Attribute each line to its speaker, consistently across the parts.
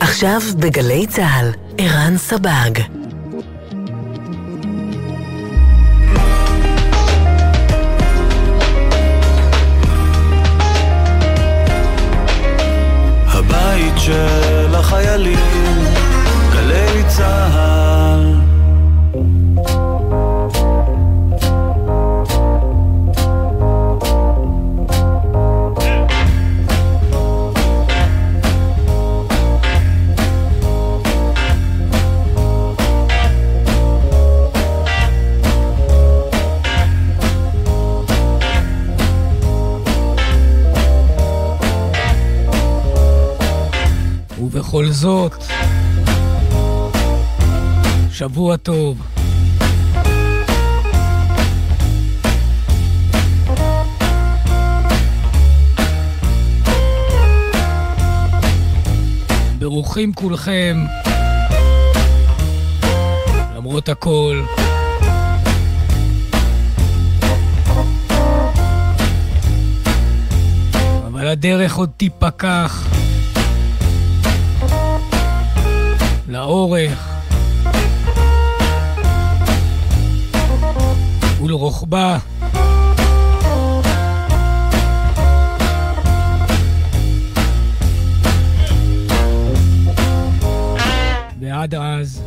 Speaker 1: עכשיו בגלי צה"ל, ערן סבג.
Speaker 2: הבית של החיילים,
Speaker 3: ובכל זאת, שבוע טוב. ברוכים כולכם, למרות הכל. אבל הדרך עוד תיפקח. לאורך ולרוחבה. ועד אז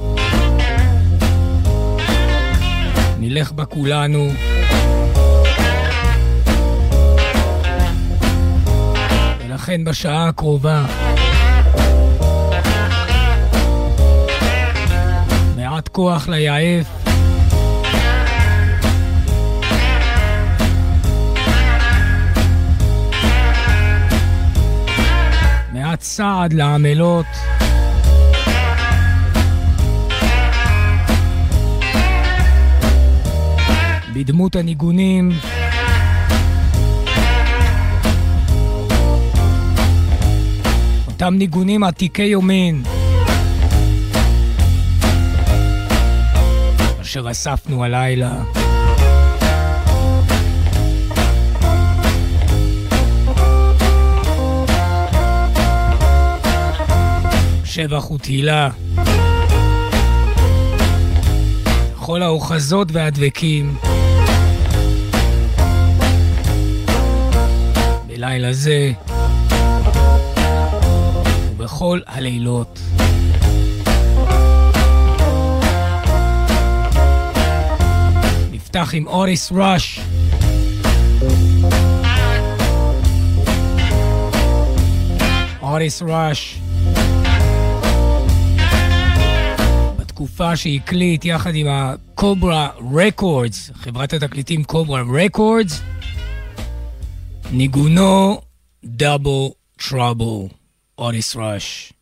Speaker 3: נלך בה כולנו. ולכן בשעה הקרובה מעט כוח ליעף. מעט סעד לעמלות. בדמות הניגונים. אותם ניגונים עתיקי יומין. אשר אספנו הלילה. שבח ותהילה. לכל האוחזות והדבקים. בלילה זה ובכל הלילות. נפתח עם אוריס ראש. אוריס ראש. בתקופה שהקליט יחד עם הקוברה רקורדס, חברת התקליטים קוברה רקורדס, ניגונו דאבל טראבל, אוריס ראש.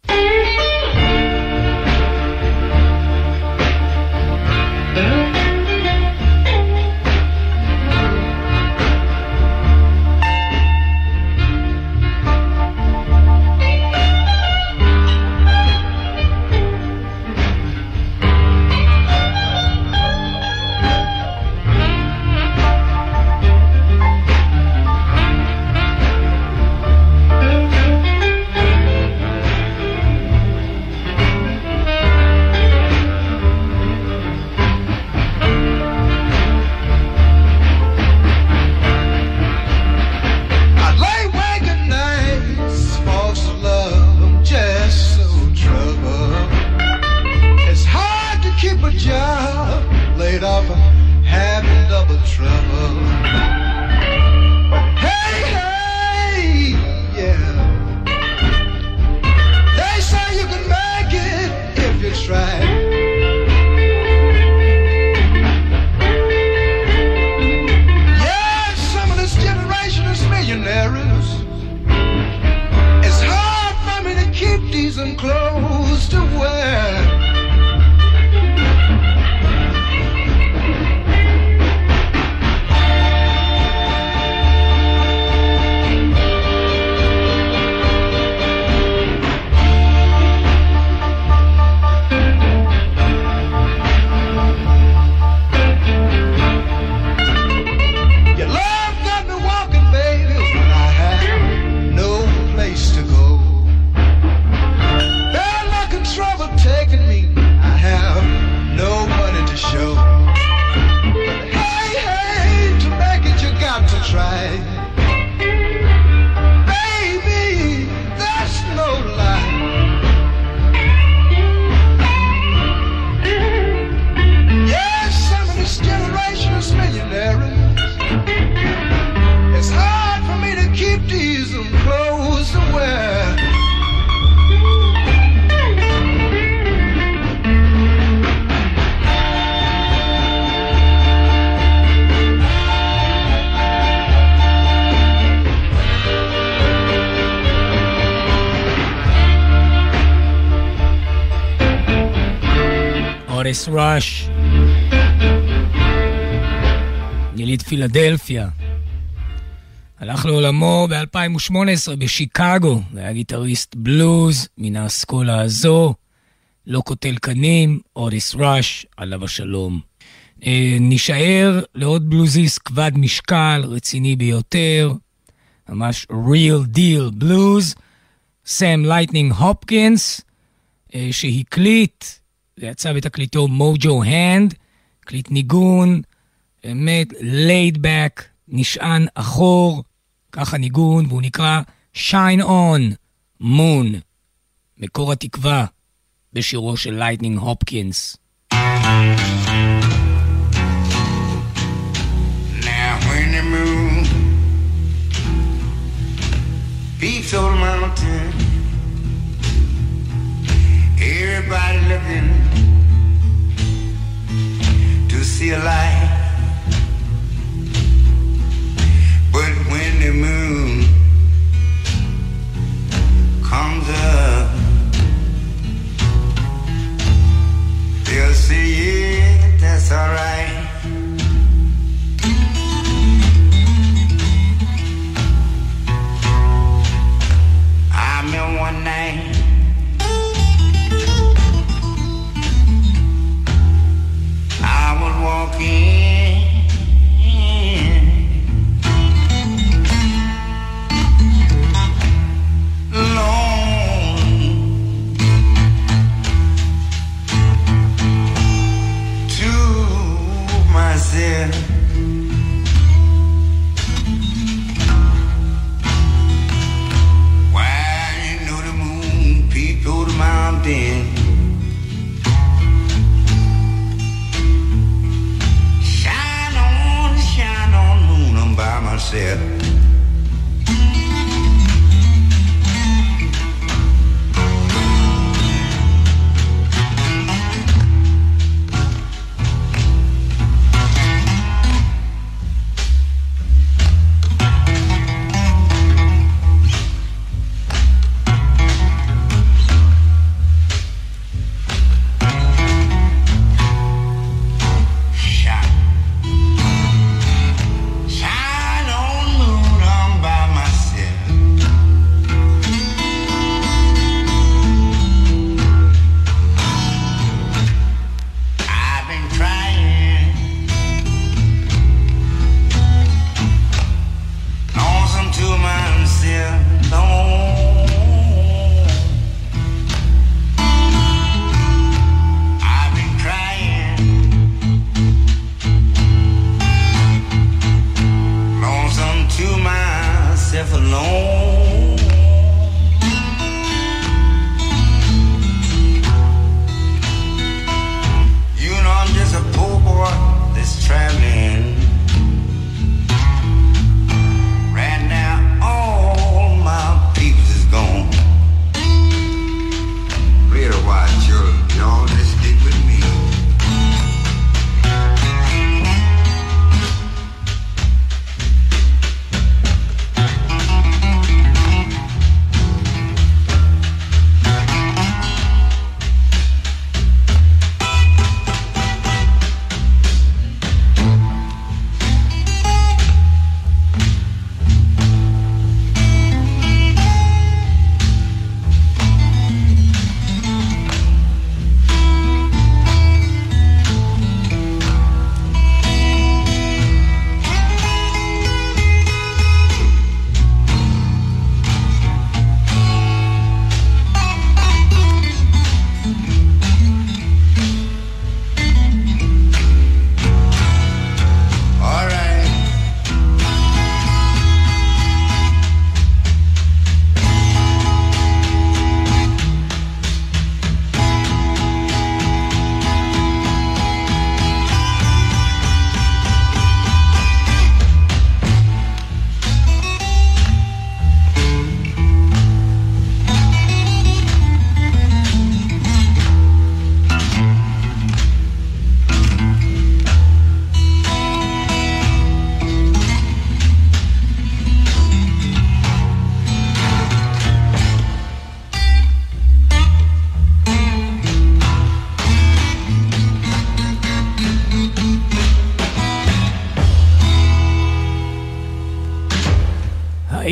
Speaker 3: ראש. יליד פילדלפיה. הלך לעולמו ב-2018 בשיקגו, והיה גיטריסט בלוז מן האסכולה הזו, לא קוטל קנים, אוטיס ראש, עליו השלום. אה, נישאר לעוד בלוזיסט כבד משקל, רציני ביותר, ממש real deal בלוז, סם לייטנינג הופקינס, שהקליט, זה יצא בתקליטו מוג'ו הנד, הקליט ניגון, באמת back, נשען אחור, ככה ניגון, והוא נקרא Shine On, Moon, מקור התקווה, בשירו של לייטנינג הופקינס.
Speaker 4: peaks on the mountain. Everybody looking to see a light. But when the moon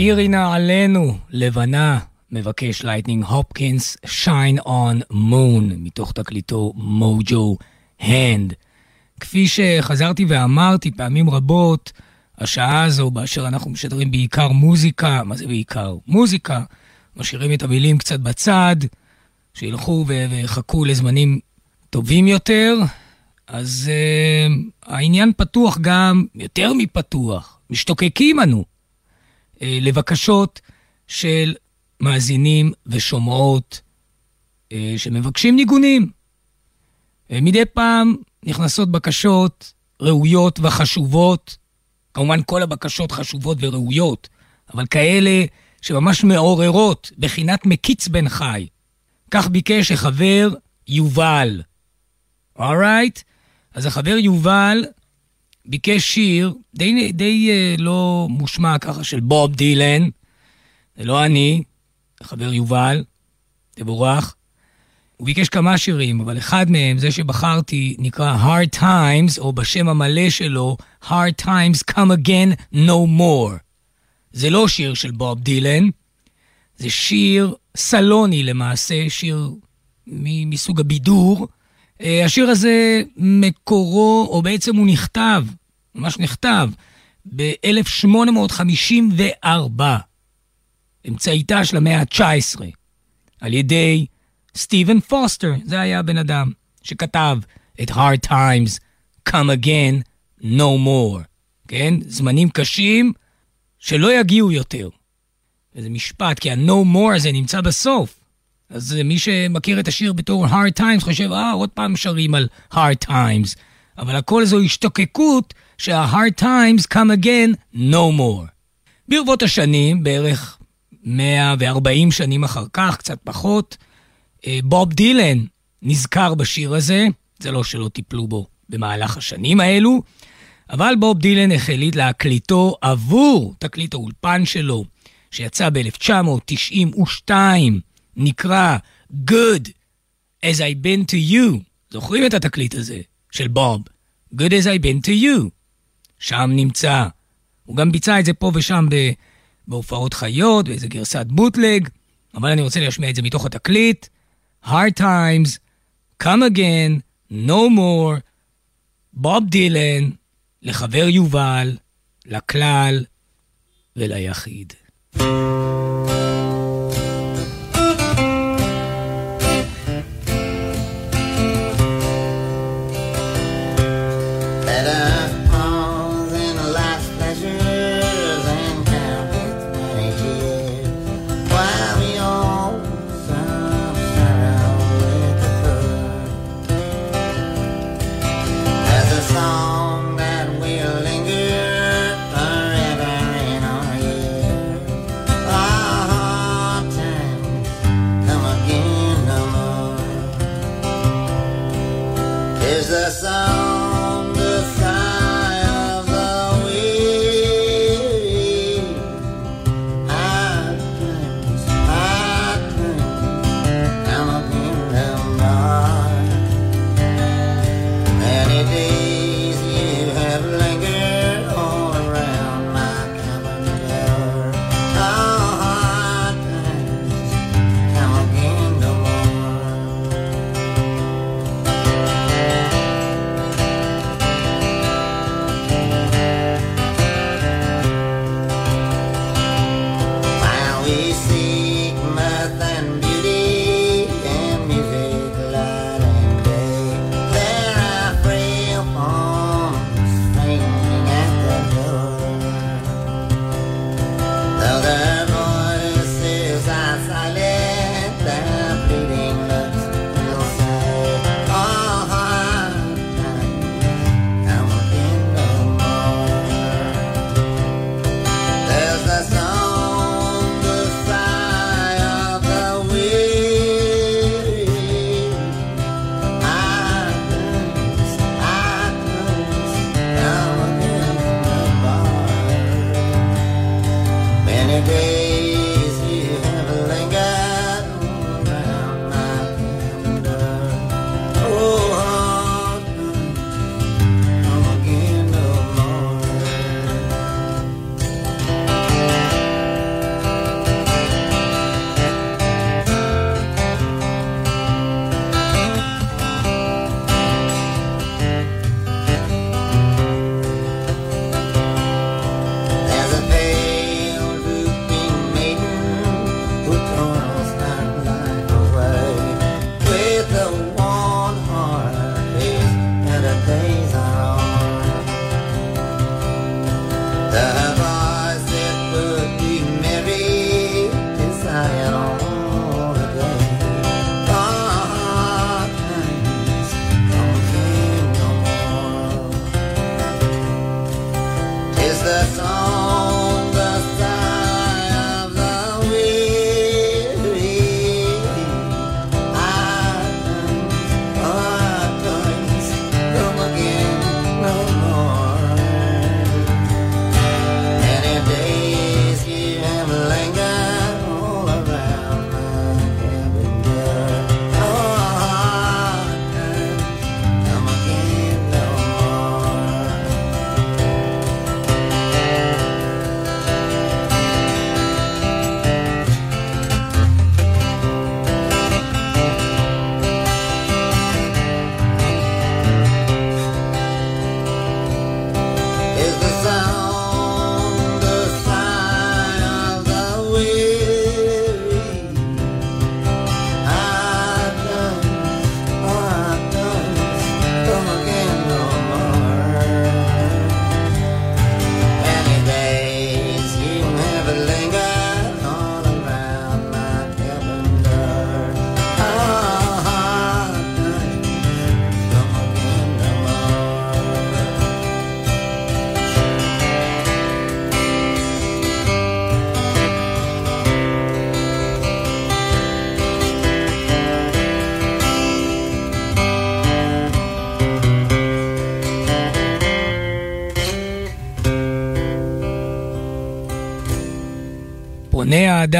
Speaker 3: האירי נא עלינו, לבנה, מבקש לייטנינג הופקינס, Shine On, Moon, מתוך תקליטו מוג'ו הנד. כפי שחזרתי ואמרתי פעמים רבות, השעה הזו, באשר אנחנו משדרים בעיקר מוזיקה, מה זה בעיקר? מוזיקה, משאירים את המילים קצת בצד, שילכו ויחכו לזמנים טובים יותר, אז uh, העניין פתוח גם, יותר מפתוח, משתוקקים אנו לבקשות של מאזינים ושומעות uh, שמבקשים ניגונים. Uh, מדי פעם נכנסות בקשות ראויות וחשובות, כמובן כל הבקשות חשובות וראויות, אבל כאלה שממש מעוררות, בחינת מקיץ בן חי. כך ביקש החבר יובל. אורייט? Right? אז החבר יובל ביקש שיר די, די uh, לא מושמע ככה של בוב דילן. זה לא אני, החבר יובל, תבורך. הוא ביקש כמה שירים, אבל אחד מהם, זה שבחרתי, נקרא Hard Times, או בשם המלא שלו, Hard Times Come Again No More. זה לא שיר של בוב דילן, זה שיר סלוני למעשה, שיר מסוג הבידור. אה, השיר הזה מקורו, או בעצם הוא נכתב, ממש נכתב, ב-1854, אמצעיתה של המאה ה-19, על ידי סטיבן פוסטר, זה היה הבן אדם שכתב את Hard Times, Come Again, No More, כן? זמנים קשים שלא יגיעו יותר. וזה משפט, כי ה-No More הזה נמצא בסוף. אז מי שמכיר את השיר בתור Hard Times חושב, אה, עוד פעם שרים על Hard Times. אבל הכל זו השתוקקות שה-Hard Times come again no more. ברבות השנים, בערך 140 שנים אחר כך, קצת פחות, אה, בוב דילן נזכר בשיר הזה, זה לא שלא טיפלו בו במהלך השנים האלו, אבל בוב דילן החליט להקליטו עבור תקליט האולפן שלו, שיצא ב-1992, נקרא Good as I been to you. זוכרים את התקליט הזה של בוב? Good as I been to you. שם נמצא. הוא גם ביצע את זה פה ושם בהופעות חיות, באיזה גרסת בוטלג, אבל אני רוצה להשמיע את זה מתוך התקליט. Hard Times, Come Again, No More, בוב דילן, לחבר יובל, לכלל וליחיד.
Speaker 5: Ah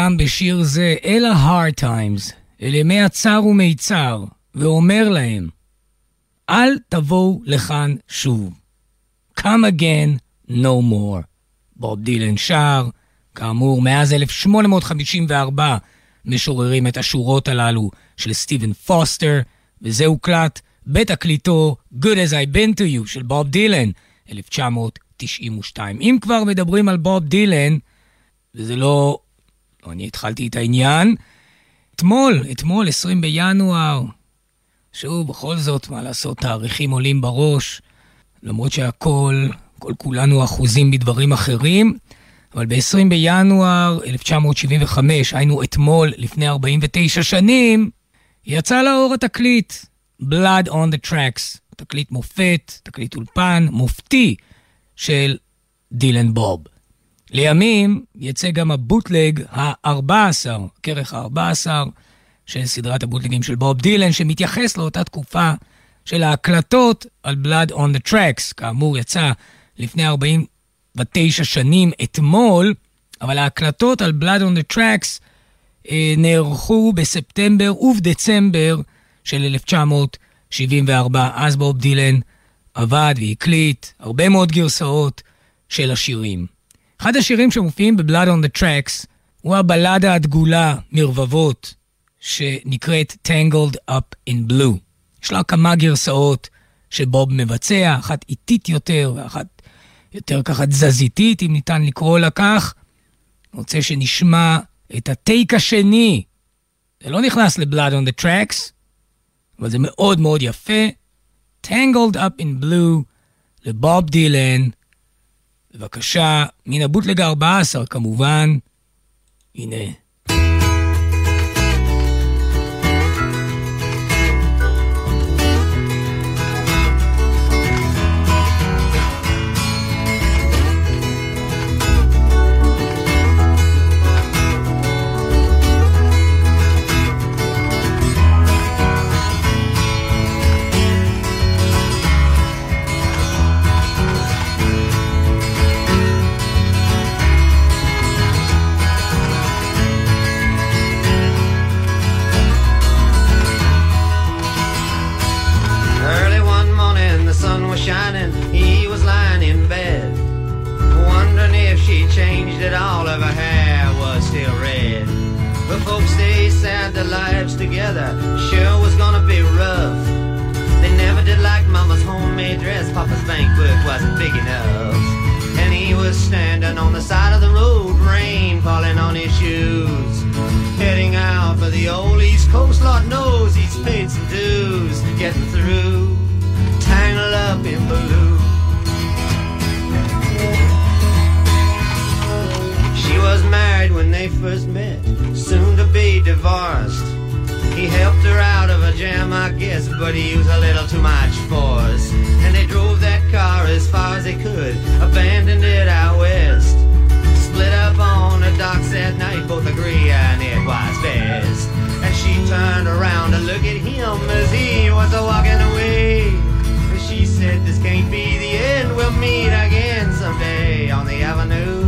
Speaker 3: האדם בשיר זה אל ה-hard times, אל ימי הצר ומיצר, ואומר להם, אל תבואו לכאן שוב. Come again, no more. בוב דילן שר, כאמור, מאז 1854 משוררים את השורות הללו של סטיבן פוסטר, וזה הוקלט בתקליטו Good as I've been to you של בוב דילן, 1992. אם כבר מדברים על בוב דילן, וזה לא... לא אני התחלתי את העניין, אתמול, אתמול, 20 בינואר, שוב, בכל זאת, מה לעשות, תאריכים עולים בראש, למרות שהכל, כל כולנו אחוזים בדברים אחרים, אבל ב-20 בינואר 1975, היינו אתמול, לפני 49 שנים, יצא לאור התקליט, Blood on the Tracks, תקליט מופת, תקליט אולפן, מופתי של דילן בוב. לימים יצא גם הבוטלג ה-14, כרך ה-14, של סדרת הבוטלגים של בוב דילן, שמתייחס לאותה תקופה של ההקלטות על Blood on the Tracks. כאמור, יצא לפני 49 שנים אתמול, אבל ההקלטות על Blood on the Tracks אה, נערכו בספטמבר ובדצמבר של 1974. אז בוב דילן עבד והקליט הרבה מאוד גרסאות של השירים. אחד השירים שמופיעים ב-Blood on the Tracks הוא הבלדה הדגולה מרבבות, שנקראת Tangled Up in Blue. יש לה כמה גרסאות שבוב מבצע, אחת איטית יותר ואחת יותר ככה תזזיתית, אם ניתן לקרוא לה כך. רוצה שנשמע את הטייק השני. זה לא נכנס ל-Blood on the Tracks, אבל זה מאוד מאוד יפה. Tangled Up in Blue לבוב דילן. בבקשה, מן הבוטלג ה-14 כמובן. הנה.
Speaker 5: That all of her hair was still red. But folks, they said their lives together sure was gonna be rough. They never did like Mama's homemade dress, Papa's banquet wasn't big enough. And he was standing on the side of the road, rain falling on his shoes. Heading out for the old East Coast, Lord knows he's paid some dues. Getting through, tangled up in blue. They first met, soon to be divorced. He helped her out of a jam, I guess, but he used a little too much force. And they drove that car as far as they could, abandoned it out west. Split up on the docks that night, both agree and it was best. And she turned around to look at him as he was walking away. And she said, This can't be the end, we'll meet again someday on the avenue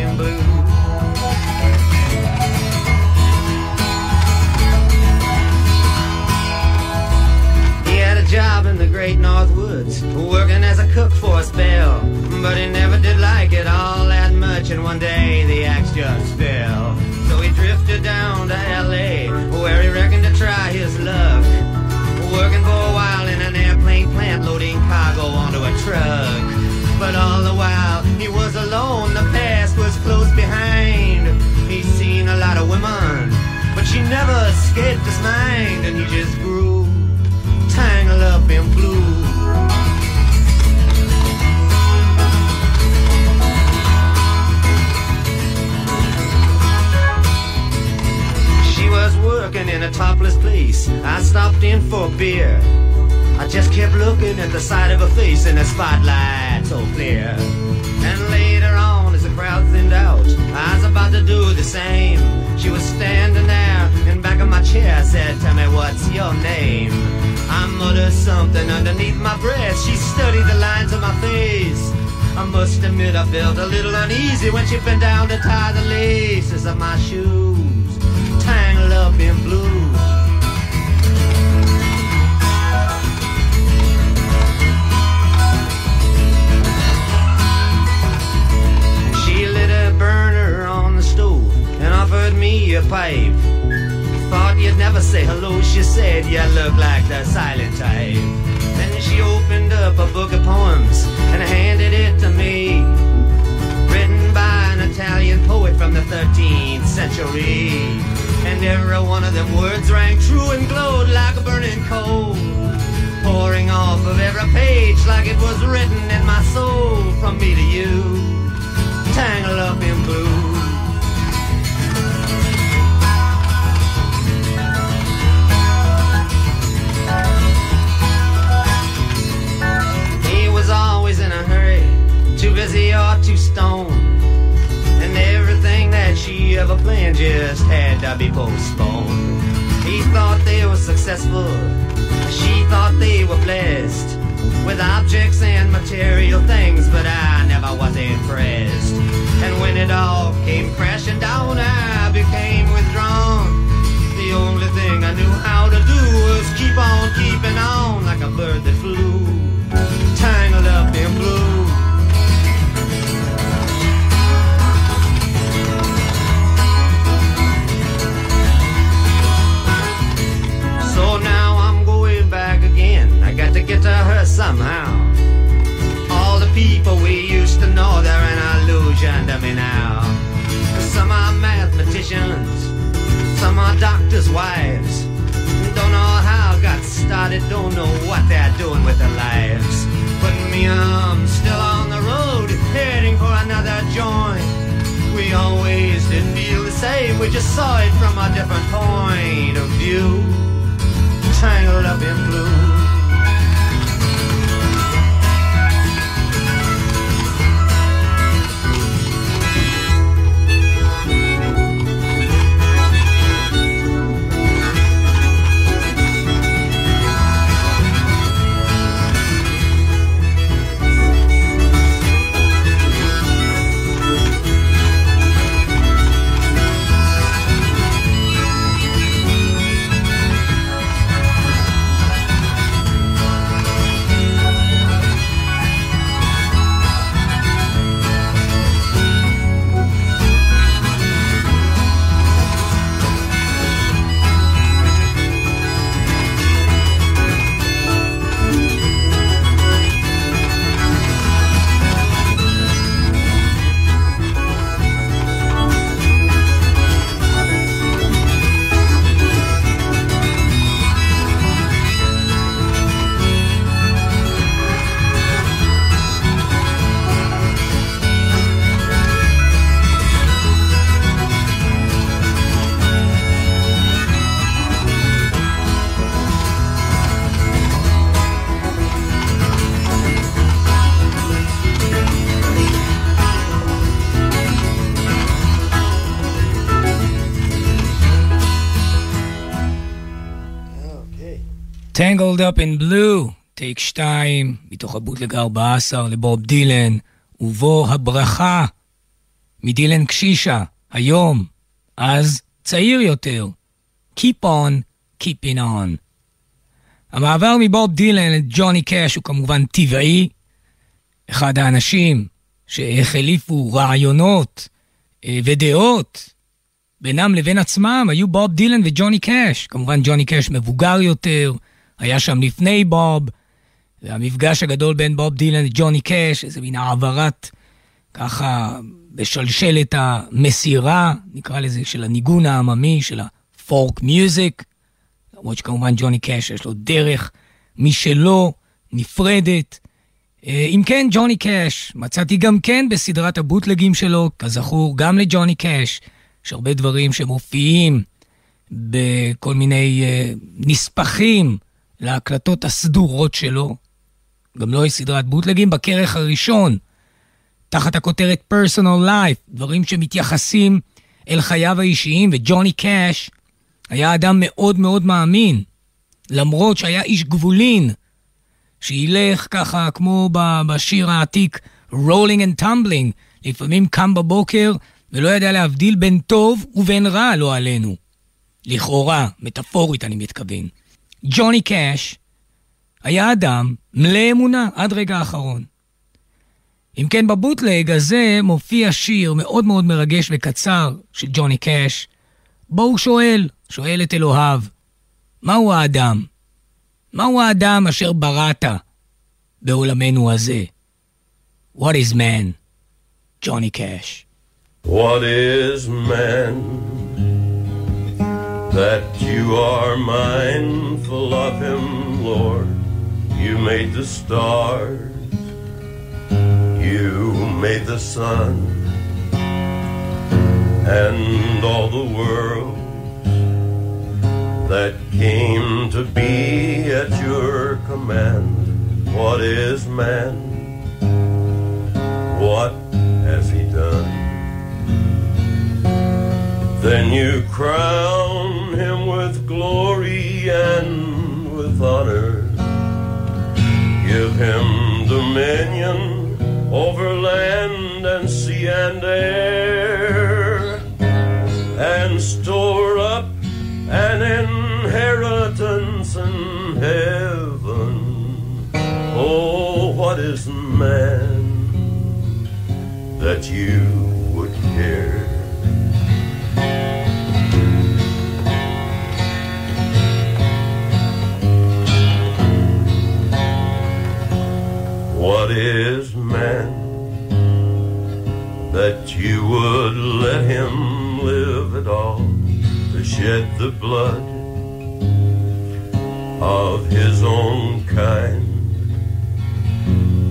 Speaker 5: in blue. He had a job in the great North Woods, working as a cook for a spell. But he never did like it all that much, and one day the axe just fell. So he drifted down to L.A., where he reckoned to try his luck. Working for a while in an airplane plant, loading cargo onto a truck. But all the while he was alone, the past was close behind. He's seen a lot of women, but she never escaped his mind, and he just grew tangled up in blue. She was working in a topless place. I stopped in for a beer. I just kept looking at the side of her face in the spotlight so clear. And later on, as the crowd thinned out, I was about to do the same. She was standing there in back of my chair, said, Tell me what's your name? I muttered something underneath my breath. She studied the lines of my face. I must admit I felt a little uneasy when she bent down to tie the laces of my shoes, tangled up in blue. Offered me a pipe. Thought you'd never say hello, she said you look like the silent type. Then she opened up a book of poems and handed it to me. Written by an Italian poet from the 13th century. And every one of them words rang true and glowed like a burning coal. Pouring off of every page like it was written in my soul from me to you. Tangled up in blue. In a hurry, too busy or too stoned. And everything that she ever planned just had to be postponed. He thought they were successful, she thought they were blessed with objects and material things, but I never was impressed. And when it all came crashing down, I became withdrawn. The only thing I knew how to do was keep on keeping on like a bird that flew, somehow. All the people we used to know, they're an illusion to me now. Some are mathematicians, some are doctors' wives. Don't know how it got started, don't know what they're doing with their lives. But me, I'm still on the road, heading for another joint. We always did feel the same, we just saw it from a different point of view. Tangled up in blue.
Speaker 3: Tangled Up in Blue, טייק 2, מתוך הבוטלג 14 לבוב דילן, ובו הברכה מדילן קשישה, היום, אז צעיר יותר. Keep on, keeping on. המעבר מבוב דילן לג'וני קאש הוא כמובן טבעי. אחד האנשים שהחליפו רעיונות אה, ודעות בינם לבין עצמם היו בוב דילן וג'וני קאש. כמובן ג'וני קאש מבוגר יותר, היה שם לפני בוב, והמפגש הגדול בין בוב דילן לג'וני קאש, איזה מין העברת, ככה, בשלשלת המסירה, נקרא לזה, של הניגון העממי, של הפורק מיוזיק, למרות שכמובן ג'וני קאש יש לו דרך משלו, נפרדת. אה, אם כן, ג'וני קאש, מצאתי גם כן בסדרת הבוטלגים שלו, כזכור, גם לג'וני קאש, יש הרבה דברים שמופיעים בכל מיני uh, נספחים להקלטות הסדורות שלו. גם לא יש סדרת בוטלגים בכרך הראשון, תחת הכותרת פרסונל לייף, דברים שמתייחסים אל חייו האישיים, וג'וני קאש היה אדם מאוד מאוד מאמין, למרות שהיה איש גבולין, שילך ככה כמו בשיר העתיק rolling and tumbling, לפעמים קם בבוקר ולא ידע להבדיל בין טוב ובין רע, לא עלינו. לכאורה, מטאפורית אני מתכוון. ג'וני קאש היה אדם מלא אמונה עד רגע האחרון. אם כן, בבוטלג הזה מופיע שיר מאוד מאוד מרגש וקצר של ג'וני קאש, בו הוא שואל, שואל את אלוהיו, מהו האדם? מהו האדם אשר בראת בעולמנו הזה? What is man? ג'וני קאש.
Speaker 6: What is man that you are mindful of him, Lord? You made the stars, you made the sun, and all the world that came to be at your command. What is man? What has he done? Then you crown him with glory and with honor. Give him dominion over land and sea and air, and store up an inheritance in heaven. Oh, what is man that you would care? What is man that you would let him live at all to shed the blood of his own kind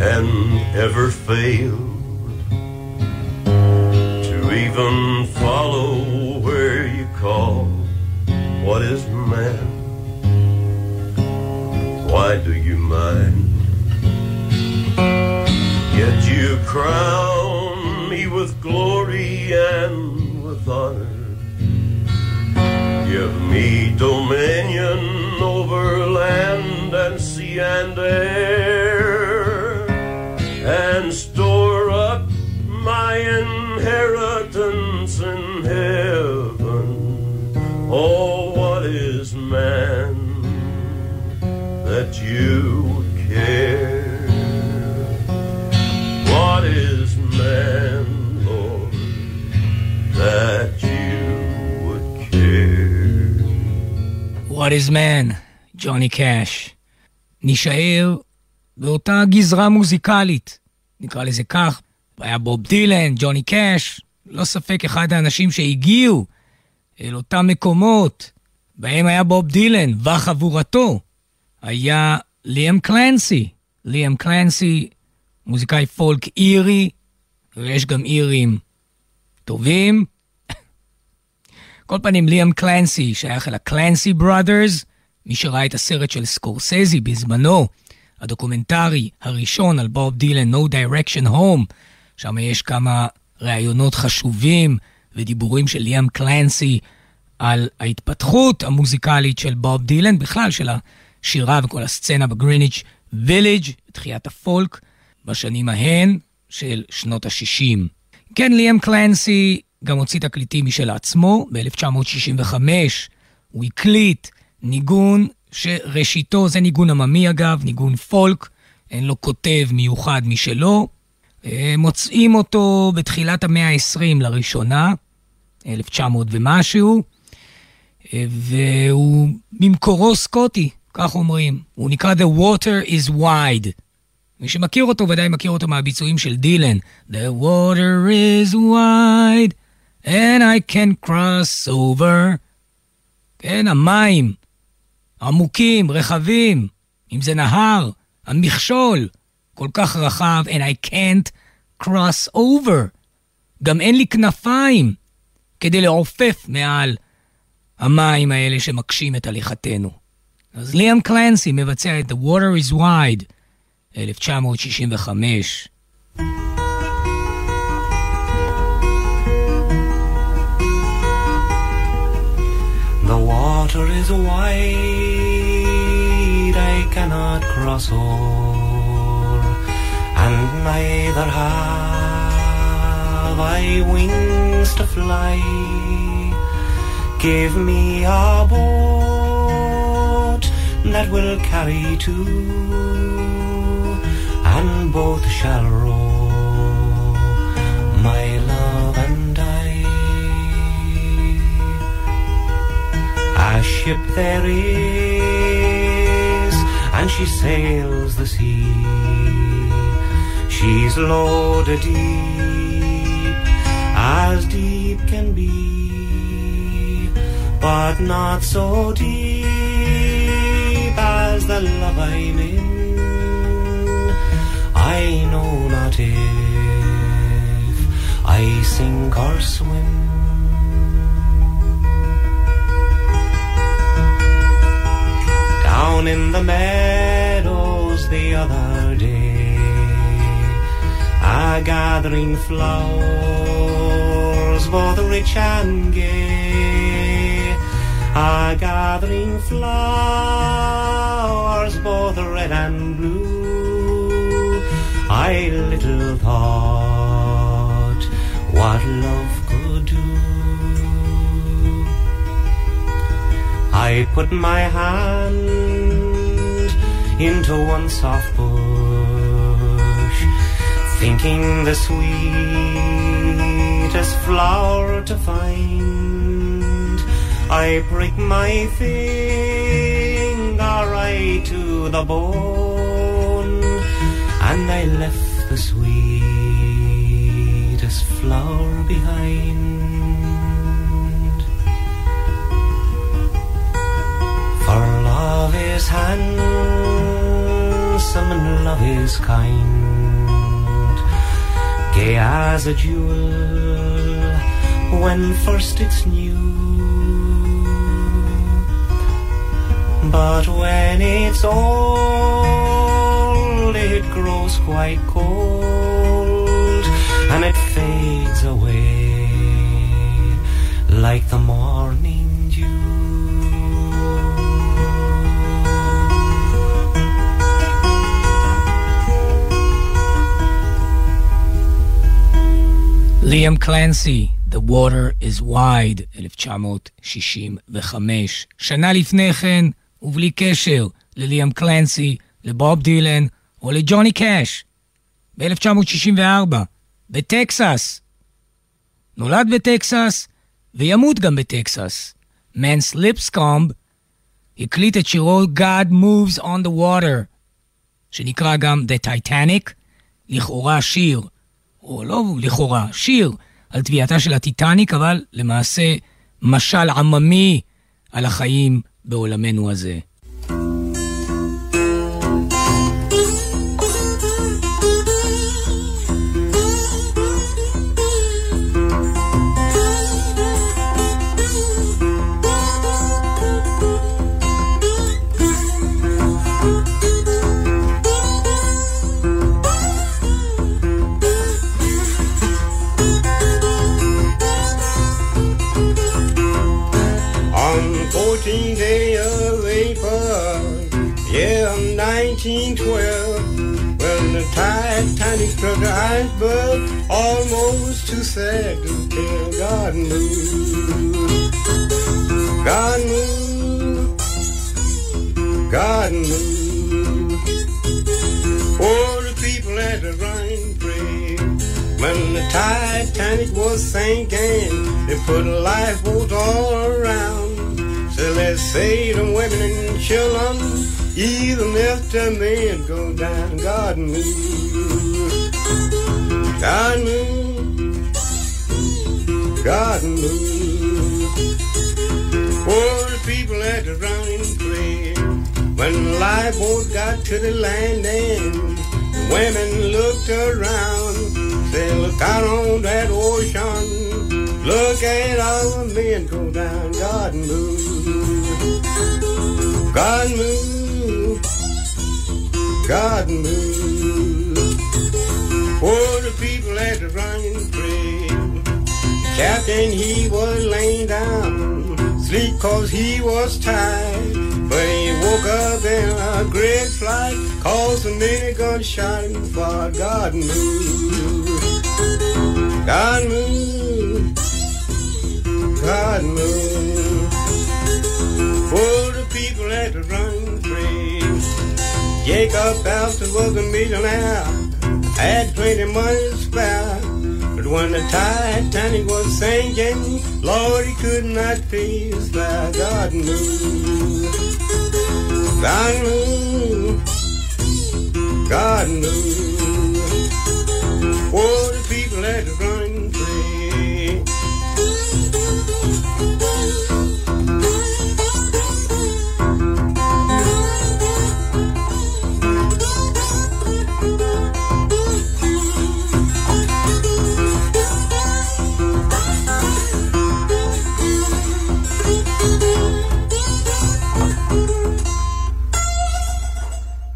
Speaker 6: and ever fail to even follow where you call? What is man? Why do you mind? Crown me with glory and with honor. Give me dominion over land and sea and air, and store up my inheritance What is man?
Speaker 3: ג'וני קאש. נישאר באותה גזרה מוזיקלית, נקרא לזה כך. היה בוב דילן, ג'וני קאש, לא ספק אחד האנשים שהגיעו אל אותם מקומות, בהם היה בוב דילן וחבורתו. היה ליאם קלנסי. ליאם קלנסי, מוזיקאי פולק אירי, ויש גם אירים טובים. כל פנים, ליאם קלנסי שייך אל ה Clancy Brothers, מי שראה את הסרט של סקורסזי בזמנו, הדוקומנטרי הראשון על בוב דילן, No Direction Home, שם יש כמה ראיונות חשובים ודיבורים של ליאם קלנסי על ההתפתחות המוזיקלית של בוב דילן, בכלל של השירה וכל הסצנה בגריניץ' ויליג', תחיית הפולק, בשנים ההן של שנות ה-60. כן, ליאם קלנסי גם הוציא תקליטים משל עצמו, ב-1965 הוא הקליט ניגון שראשיתו, זה ניגון עממי אגב, ניגון פולק, אין לו כותב מיוחד משלו. אה, מוצאים אותו בתחילת המאה ה-20 לראשונה, 1900 ומשהו, אה, והוא ממקורו סקוטי, כך אומרים. הוא נקרא The Water is Wide. מי שמכיר אותו ודאי מכיר אותו מהביצועים של דילן. The water is wide and I can cross over. כן, המים עמוקים, רחבים, אם זה נהר, המכשול כל כך רחב, and I can't cross over. גם אין לי כנפיים כדי לעופף מעל המים האלה שמקשים את הליכתנו. אז ליאם קלנסי מבצע את The Water is Wide, 1965.
Speaker 2: The water is wide, I cannot cross o'er,
Speaker 5: and neither have I wings to fly. Give me a boat that will carry two, and both shall row, ship there is, and she sails the sea. She's loaded deep, as deep can be, but not so deep as the love I'm in. I know not if I sink or swim. Down in the meadows the other day, a gathering flowers, for the rich and gay. A gathering flowers, both red and blue. I little thought what love could do. I put my hand into one soft bush, thinking the sweetest flower to find. I prick my finger right to the bone, and I left the sweetest flower behind. For love is handsome and love is kind, gay as a jewel when first it's new. But when it's old, it grows quite cold and it fades away like the morning
Speaker 3: ליאם קלנסי, The Water is Wide, 1965. שנה לפני כן, ובלי קשר לליאם קלנסי, לבוב דילן או לג'וני קאש, ב-1964, בטקסס. נולד בטקסס וימות גם בטקסס. מנס ליפסקומב הקליט את שירו God Moves on the Water, שנקרא גם The Titanic, לכאורה שיר, או לא לכאורה, שיר על טביעתה של הטיטניק, אבל למעשה משל עממי על החיים בעולמנו הזה.
Speaker 7: 14th day of April, year of 1912, when the Titanic struck the iceberg, almost too sad to tell. God moved, God moved, God moved. Oh, the people had to run and pray. When the Titanic was sinking, they put lifeboats all around till they say the women and children even after men go down garden garden garden poor people at the and play when life lifeboat got to the landing women looked around. They looked out on that ocean. Look at all the men go down. God move. God move. God move. Oh, the people had to run and pray. Captain, he was laying down, sleep cause he was tired. But he woke up in a great flight, caused a minigun shot him far. God moved. God moved. God moved. For the people had to run free. Jacob Astor was a millionaire, had plenty money to spare. But when the Titanic was sinking, Lord, he could not pay his fare. God knew. God knew. God knew. Oh, the people had to run free.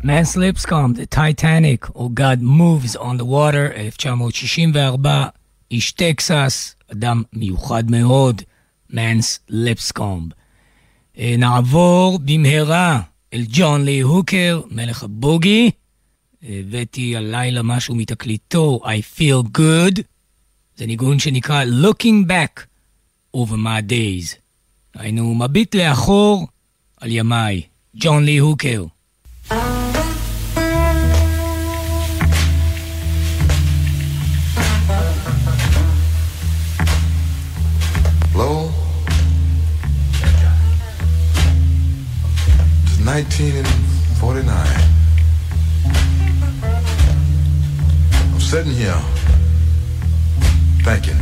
Speaker 3: מנס ליפסקום, The Titanic, או God Moves on the Water, 1964, איש טקסס, אדם מיוחד מאוד, מנס ליפסקום. אה, נעבור במהרה אל ג'ון לי הוקר, מלך הבוגי. הבאתי הלילה משהו מתקליטו, I Feel Good. זה ניגון שנקרא Looking Back Over My Days. היינו מביט לאחור על ימיי. ג'ון לי הוקר.
Speaker 8: 1949. I'm sitting here thinking,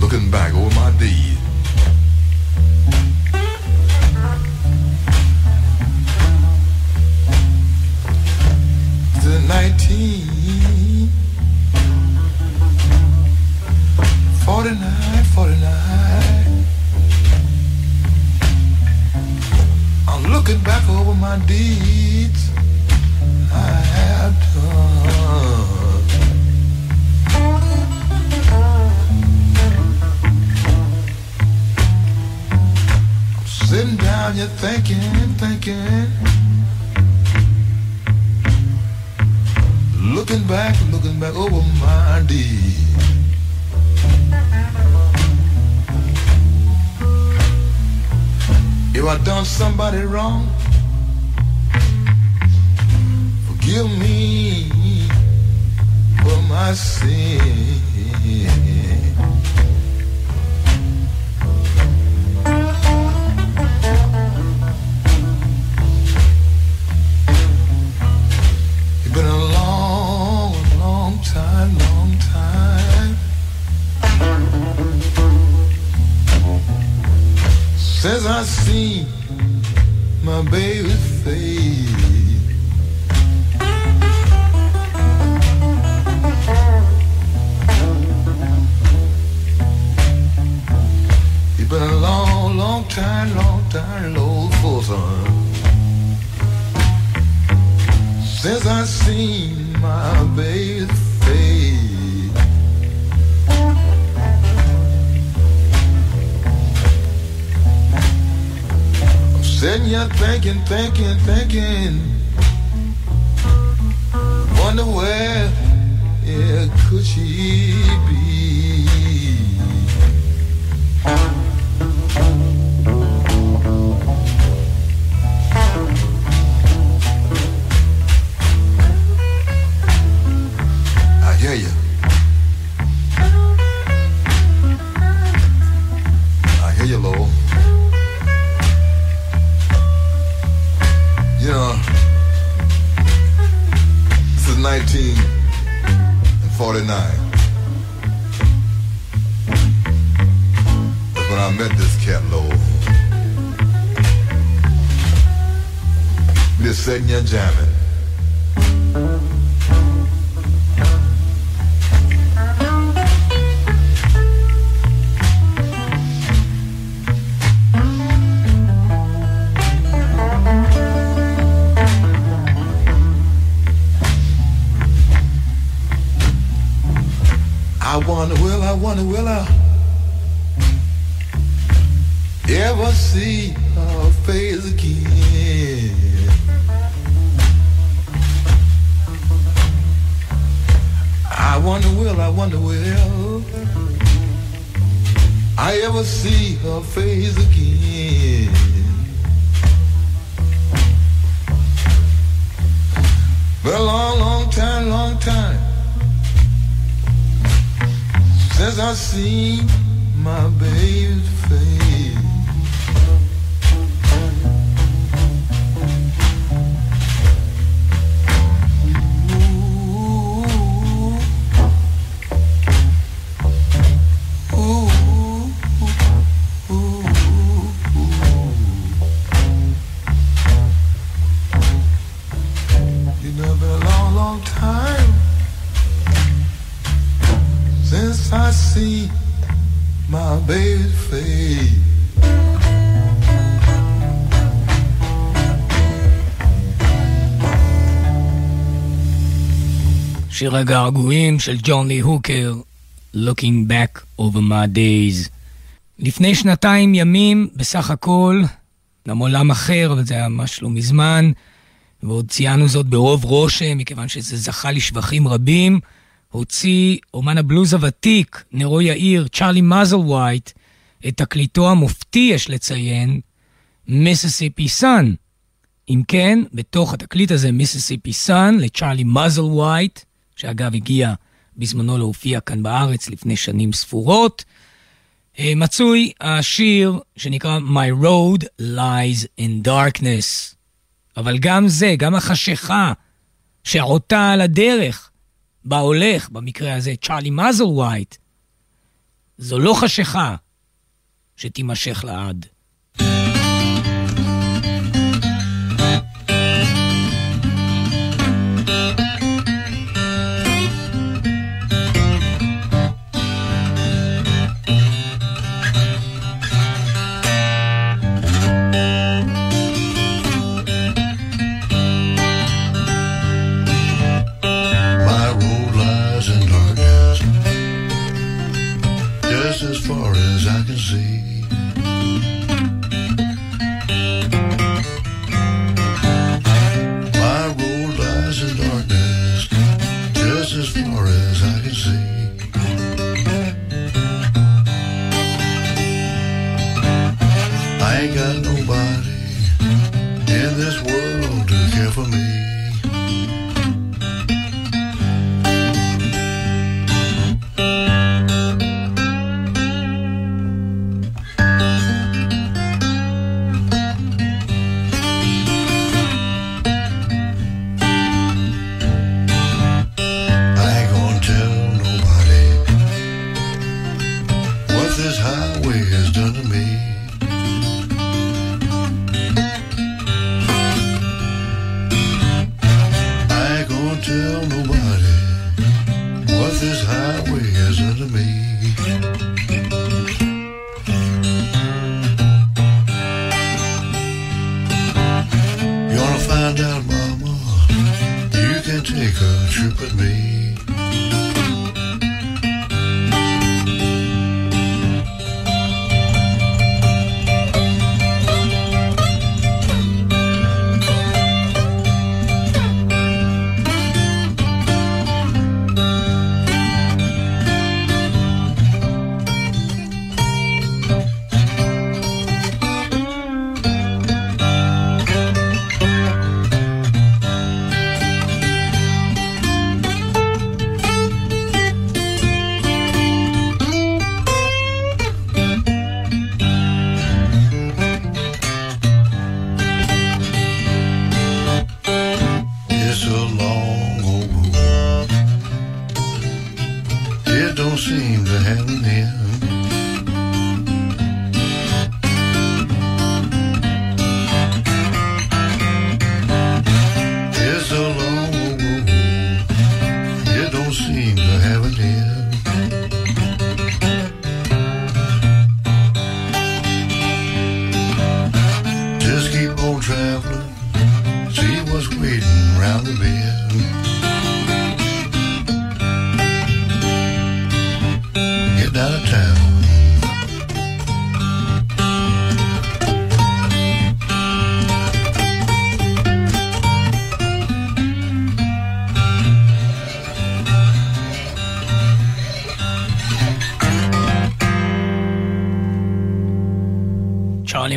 Speaker 8: looking back over my deed. The 19 see
Speaker 3: שיר הגעגועים של ג'ון לי הוקר, Looking Back Over My Days. לפני שנתיים ימים, בסך הכל, גם עולם אחר, אבל זה היה ממש לא מזמן, ועוד ציינו זאת ברוב רושם, מכיוון שזה זכה לשבחים רבים, הוציא אומן הבלוז הוותיק, נרו יאיר, צ'ארלי מזל ווייט, את תקליטו המופתי, יש לציין, מיסיסיפי סאן. אם כן, בתוך התקליט הזה, Mississippi Son, לצ'ארלי מאסלווייט, שאגב הגיע בזמנו להופיע כאן בארץ לפני שנים ספורות, אה, מצוי השיר שנקרא My Road Lies in Darkness. אבל גם זה, גם החשיכה שעוטה על הדרך, בה הולך, במקרה הזה צ'ארלי מאסלווייט, זו לא חשיכה שתימשך לעד.
Speaker 9: As far as I can see.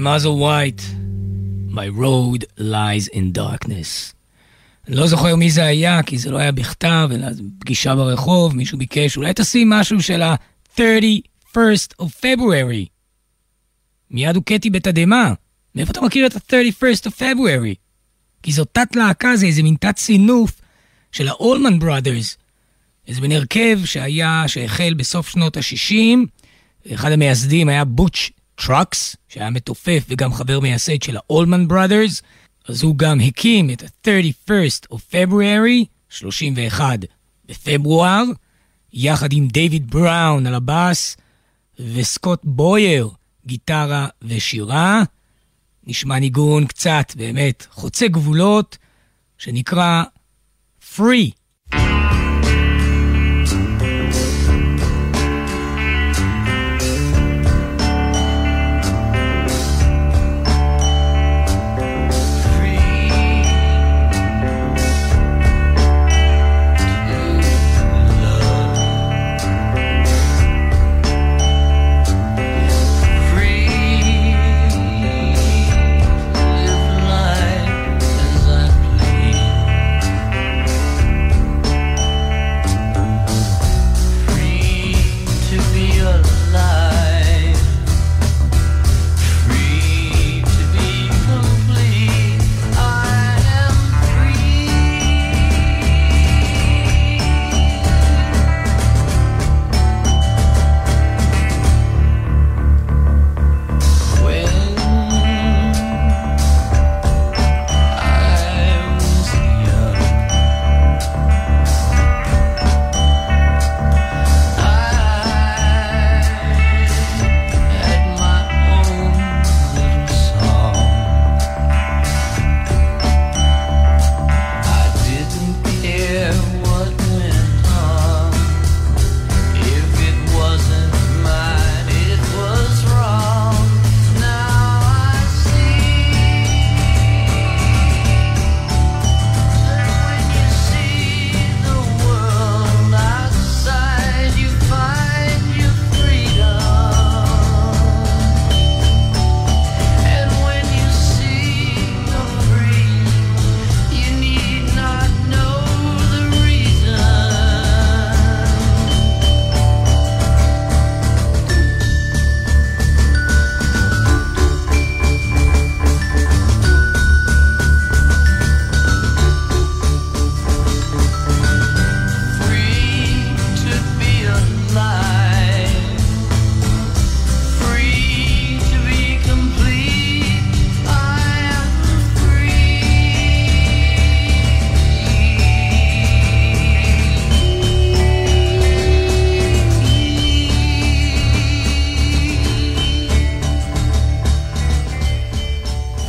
Speaker 3: למאזו וייט, My road lies in darkness. אני לא זוכר מי זה היה, כי זה לא היה בכתב, אלא פגישה ברחוב, מישהו ביקש, אולי תשים משהו של ה-31st of February. מיד הוכיתי בתדהמה. מאיפה אתה מכיר את ה-31st of February? כי זו תת-להקה, זה איזה מין תת-סינוף של ה-Allman Brothers. איזה מין הרכב שהיה, שהחל בסוף שנות ה-60. אחד המייסדים היה בוטש טרוקס, שהיה מתופף וגם חבר מייסד של ה-Allman. אז הוא גם הקים את ה-31st of February, 31 בפברואר, יחד עם דיוויד בראון על הבאס וסקוט בויר, גיטרה ושירה. נשמע ניגון קצת, באמת, חוצה גבולות, שנקרא Free.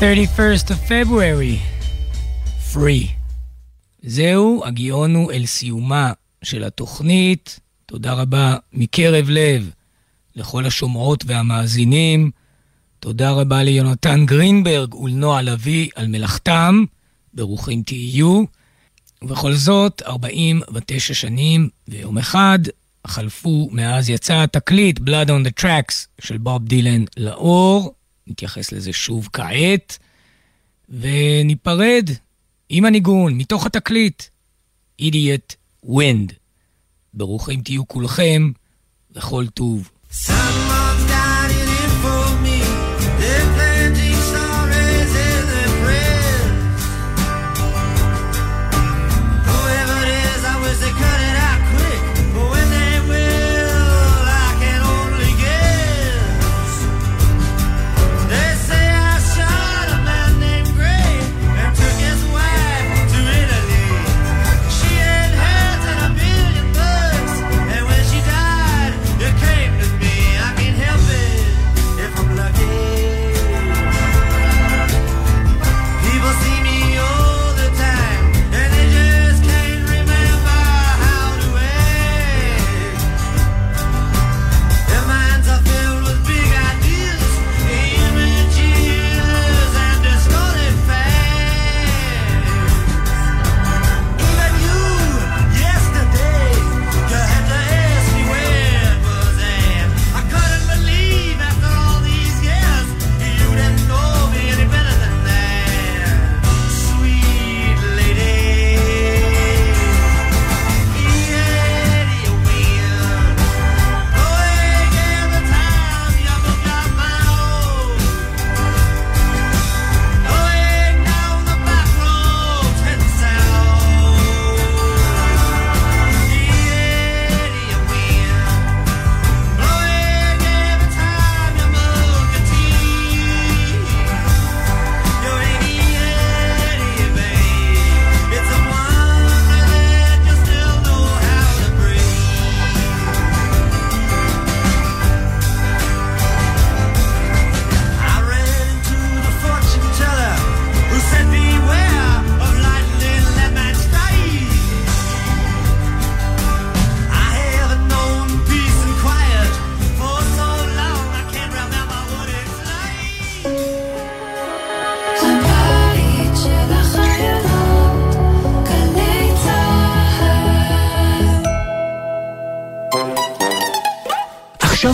Speaker 3: 31st of February, free. זהו, הגיעונו אל סיומה של התוכנית. תודה רבה מקרב לב לכל השומעות והמאזינים. תודה רבה ליונתן גרינברג ולנועה לביא על מלאכתם. ברוכים תהיו. ובכל זאת, 49 שנים ויום אחד חלפו מאז יצא התקליט Blood on the Tracks של בוב דילן לאור. נתייחס לזה שוב כעת, וניפרד עם הניגון מתוך התקליט, Idiot Wind. ברוכים תהיו כולכם, וכל טוב. Someone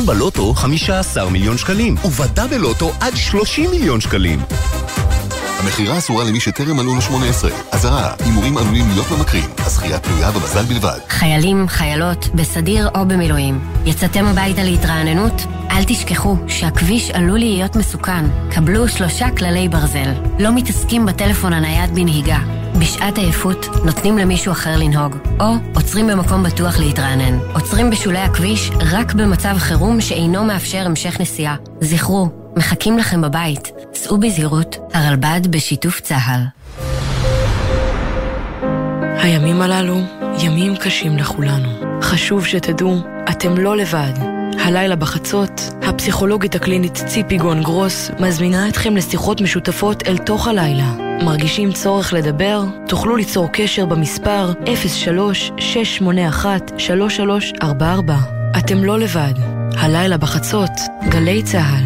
Speaker 10: בלוטו 15 מיליון שקלים, ובדה בלוטו עד 30 מיליון שקלים.
Speaker 11: המכירה אסורה למי שטרם מלאו לו 18. אזהרה, הימורים עלולים להיות ממכרים. הזכייה תלויה במזל בלבד.
Speaker 12: חיילים, חיילות, בסדיר או במילואים. יצאתם הביתה להתרעננות? אל תשכחו שהכביש עלול להיות מסוכן. קבלו שלושה כללי ברזל. לא מתעסקים בטלפון הנייד בנהיגה. בשעת עייפות נותנים למישהו אחר לנהוג, או עוצרים במקום בטוח להתרענן. עוצרים בשולי הכביש רק במצב חירום שאינו מאפשר המשך נסיעה. זכרו, מחכים לכם בבית. סעו בזהירות, הרלב"ד בשיתוף צה"ל.
Speaker 13: הימים הללו ימים קשים לכולנו. חשוב שתדעו, אתם לא לבד. הלילה בחצות, הפסיכולוגית הקלינית ציפי גון גרוס מזמינה אתכם לשיחות משותפות אל תוך הלילה. מרגישים צורך לדבר? תוכלו ליצור קשר במספר 03-681-3344. אתם לא לבד. הלילה בחצות, גלי צה"ל.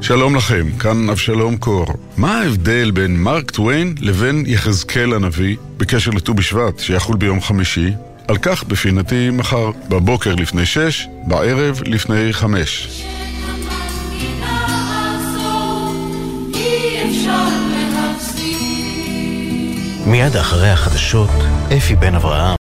Speaker 14: שלום לכם, כאן אבשלום קור. מה ההבדל בין מרק טוויין לבין יחזקאל הנביא בקשר לט"ו בשבט, שיחול ביום חמישי? על כך בפינתי מחר, בבוקר לפני שש, בערב לפני חמש.
Speaker 15: מיד אחרי החדשות, אפי בן אברהם